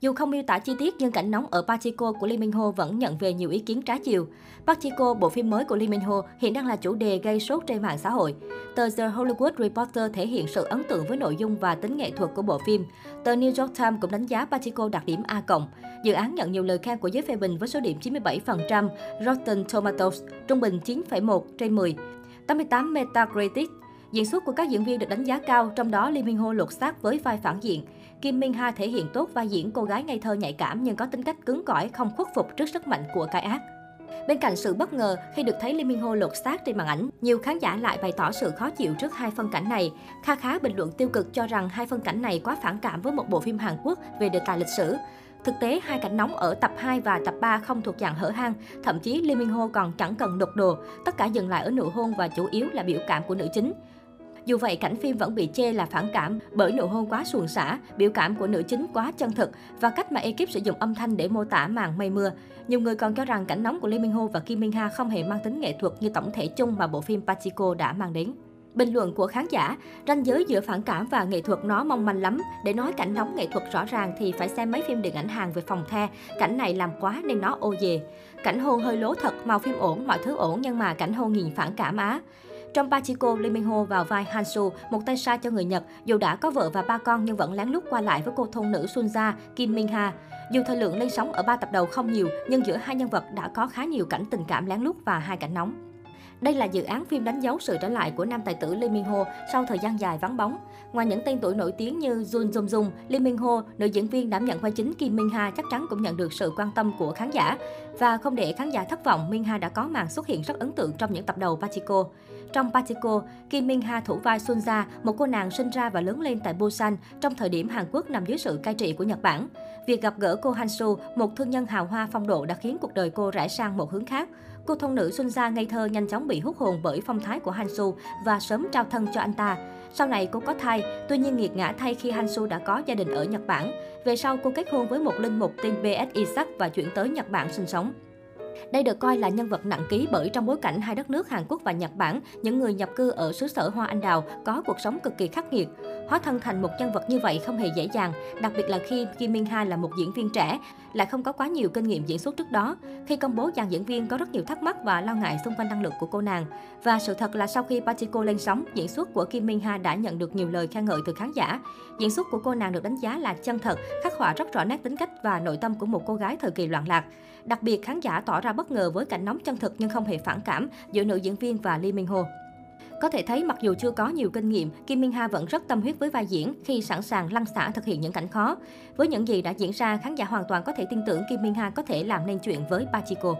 Dù không miêu tả chi tiết nhưng cảnh nóng ở Pachiko của Lee Min Ho vẫn nhận về nhiều ý kiến trái chiều. Pachiko, bộ phim mới của Lee Min Ho, hiện đang là chủ đề gây sốt trên mạng xã hội. Tờ The Hollywood Reporter thể hiện sự ấn tượng với nội dung và tính nghệ thuật của bộ phim. Tờ New York Times cũng đánh giá Pachiko đạt điểm A+. Dự án nhận nhiều lời khen của giới phê bình với số điểm 97%, Rotten Tomatoes, trung bình 9,1 trên 10, 88 Metacritic. Diễn xuất của các diễn viên được đánh giá cao, trong đó Lee Min Ho lột xác với vai phản diện. Kim Min Ha thể hiện tốt vai diễn cô gái ngây thơ nhạy cảm nhưng có tính cách cứng cỏi, không khuất phục trước sức mạnh của cái ác. Bên cạnh sự bất ngờ khi được thấy Lee Min Ho lột xác trên màn ảnh, nhiều khán giả lại bày tỏ sự khó chịu trước hai phân cảnh này. Kha khá bình luận tiêu cực cho rằng hai phân cảnh này quá phản cảm với một bộ phim Hàn Quốc về đề tài lịch sử. Thực tế, hai cảnh nóng ở tập 2 và tập 3 không thuộc dạng hở hang, thậm chí Lee Min Ho còn chẳng cần đột đồ, tất cả dừng lại ở nụ hôn và chủ yếu là biểu cảm của nữ chính. Dù vậy, cảnh phim vẫn bị chê là phản cảm bởi nụ hôn quá suồng xả, biểu cảm của nữ chính quá chân thực và cách mà ekip sử dụng âm thanh để mô tả màn mây mưa. Nhiều người còn cho rằng cảnh nóng của Lee Min Ho và Kim Min Ha không hề mang tính nghệ thuật như tổng thể chung mà bộ phim Pachiko đã mang đến. Bình luận của khán giả, ranh giới giữa phản cảm và nghệ thuật nó mong manh lắm. Để nói cảnh nóng nghệ thuật rõ ràng thì phải xem mấy phim điện ảnh hàng về phòng the. Cảnh này làm quá nên nó ô về. Cảnh hôn hơi lố thật, màu phim ổn, mọi thứ ổn nhưng mà cảnh hôn nhìn phản cảm á. Trong Pachiko, Lee Min Ho vào vai Hansu, một tay sai cho người Nhật, dù đã có vợ và ba con nhưng vẫn lén lút qua lại với cô thôn nữ Sunja, Kim Min Ha. Dù thời lượng lên sóng ở ba tập đầu không nhiều, nhưng giữa hai nhân vật đã có khá nhiều cảnh tình cảm lén lút và hai cảnh nóng. Đây là dự án phim đánh dấu sự trở lại của nam tài tử Lee Min Ho sau thời gian dài vắng bóng. Ngoài những tên tuổi nổi tiếng như Jun Jong Jung, Lee Min Ho, nữ diễn viên đảm nhận vai chính Kim Min Ha chắc chắn cũng nhận được sự quan tâm của khán giả. Và không để khán giả thất vọng, Min Ha đã có màn xuất hiện rất ấn tượng trong những tập đầu Pachiko. Trong Pachiko, Kim Min Ha thủ vai Sunja, một cô nàng sinh ra và lớn lên tại Busan trong thời điểm Hàn Quốc nằm dưới sự cai trị của Nhật Bản. Việc gặp gỡ cô Han Su, một thương nhân hào hoa phong độ đã khiến cuộc đời cô rẽ sang một hướng khác. Cô thôn nữ Sunja ngây thơ nhanh chóng bị hút hồn bởi phong thái của Hansu và sớm trao thân cho anh ta. Sau này cô có thai, tuy nhiên nghiệt ngã thay khi Hansu đã có gia đình ở Nhật Bản. Về sau cô kết hôn với một linh mục tên BS isaac và chuyển tới Nhật Bản sinh sống. Đây được coi là nhân vật nặng ký bởi trong bối cảnh hai đất nước Hàn Quốc và Nhật Bản, những người nhập cư ở xứ sở Hoa Anh Đào có cuộc sống cực kỳ khắc nghiệt. Hóa thân thành một nhân vật như vậy không hề dễ dàng, đặc biệt là khi Kim Min Ha là một diễn viên trẻ, lại không có quá nhiều kinh nghiệm diễn xuất trước đó. Khi công bố dàn diễn viên có rất nhiều thắc mắc và lo ngại xung quanh năng lực của cô nàng. Và sự thật là sau khi Pachiko lên sóng, diễn xuất của Kim Min Ha đã nhận được nhiều lời khen ngợi từ khán giả. Diễn xuất của cô nàng được đánh giá là chân thật, khắc họa rất rõ nét tính cách và nội tâm của một cô gái thời kỳ loạn lạc. Đặc biệt, khán giả tỏ ra bất ngờ với cảnh nóng chân thực nhưng không hề phản cảm giữa nữ diễn viên và Lee Min Ho. Có thể thấy mặc dù chưa có nhiều kinh nghiệm, Kim Min Ha vẫn rất tâm huyết với vai diễn khi sẵn sàng lăn xả thực hiện những cảnh khó. Với những gì đã diễn ra, khán giả hoàn toàn có thể tin tưởng Kim Min Ha có thể làm nên chuyện với Pachiko.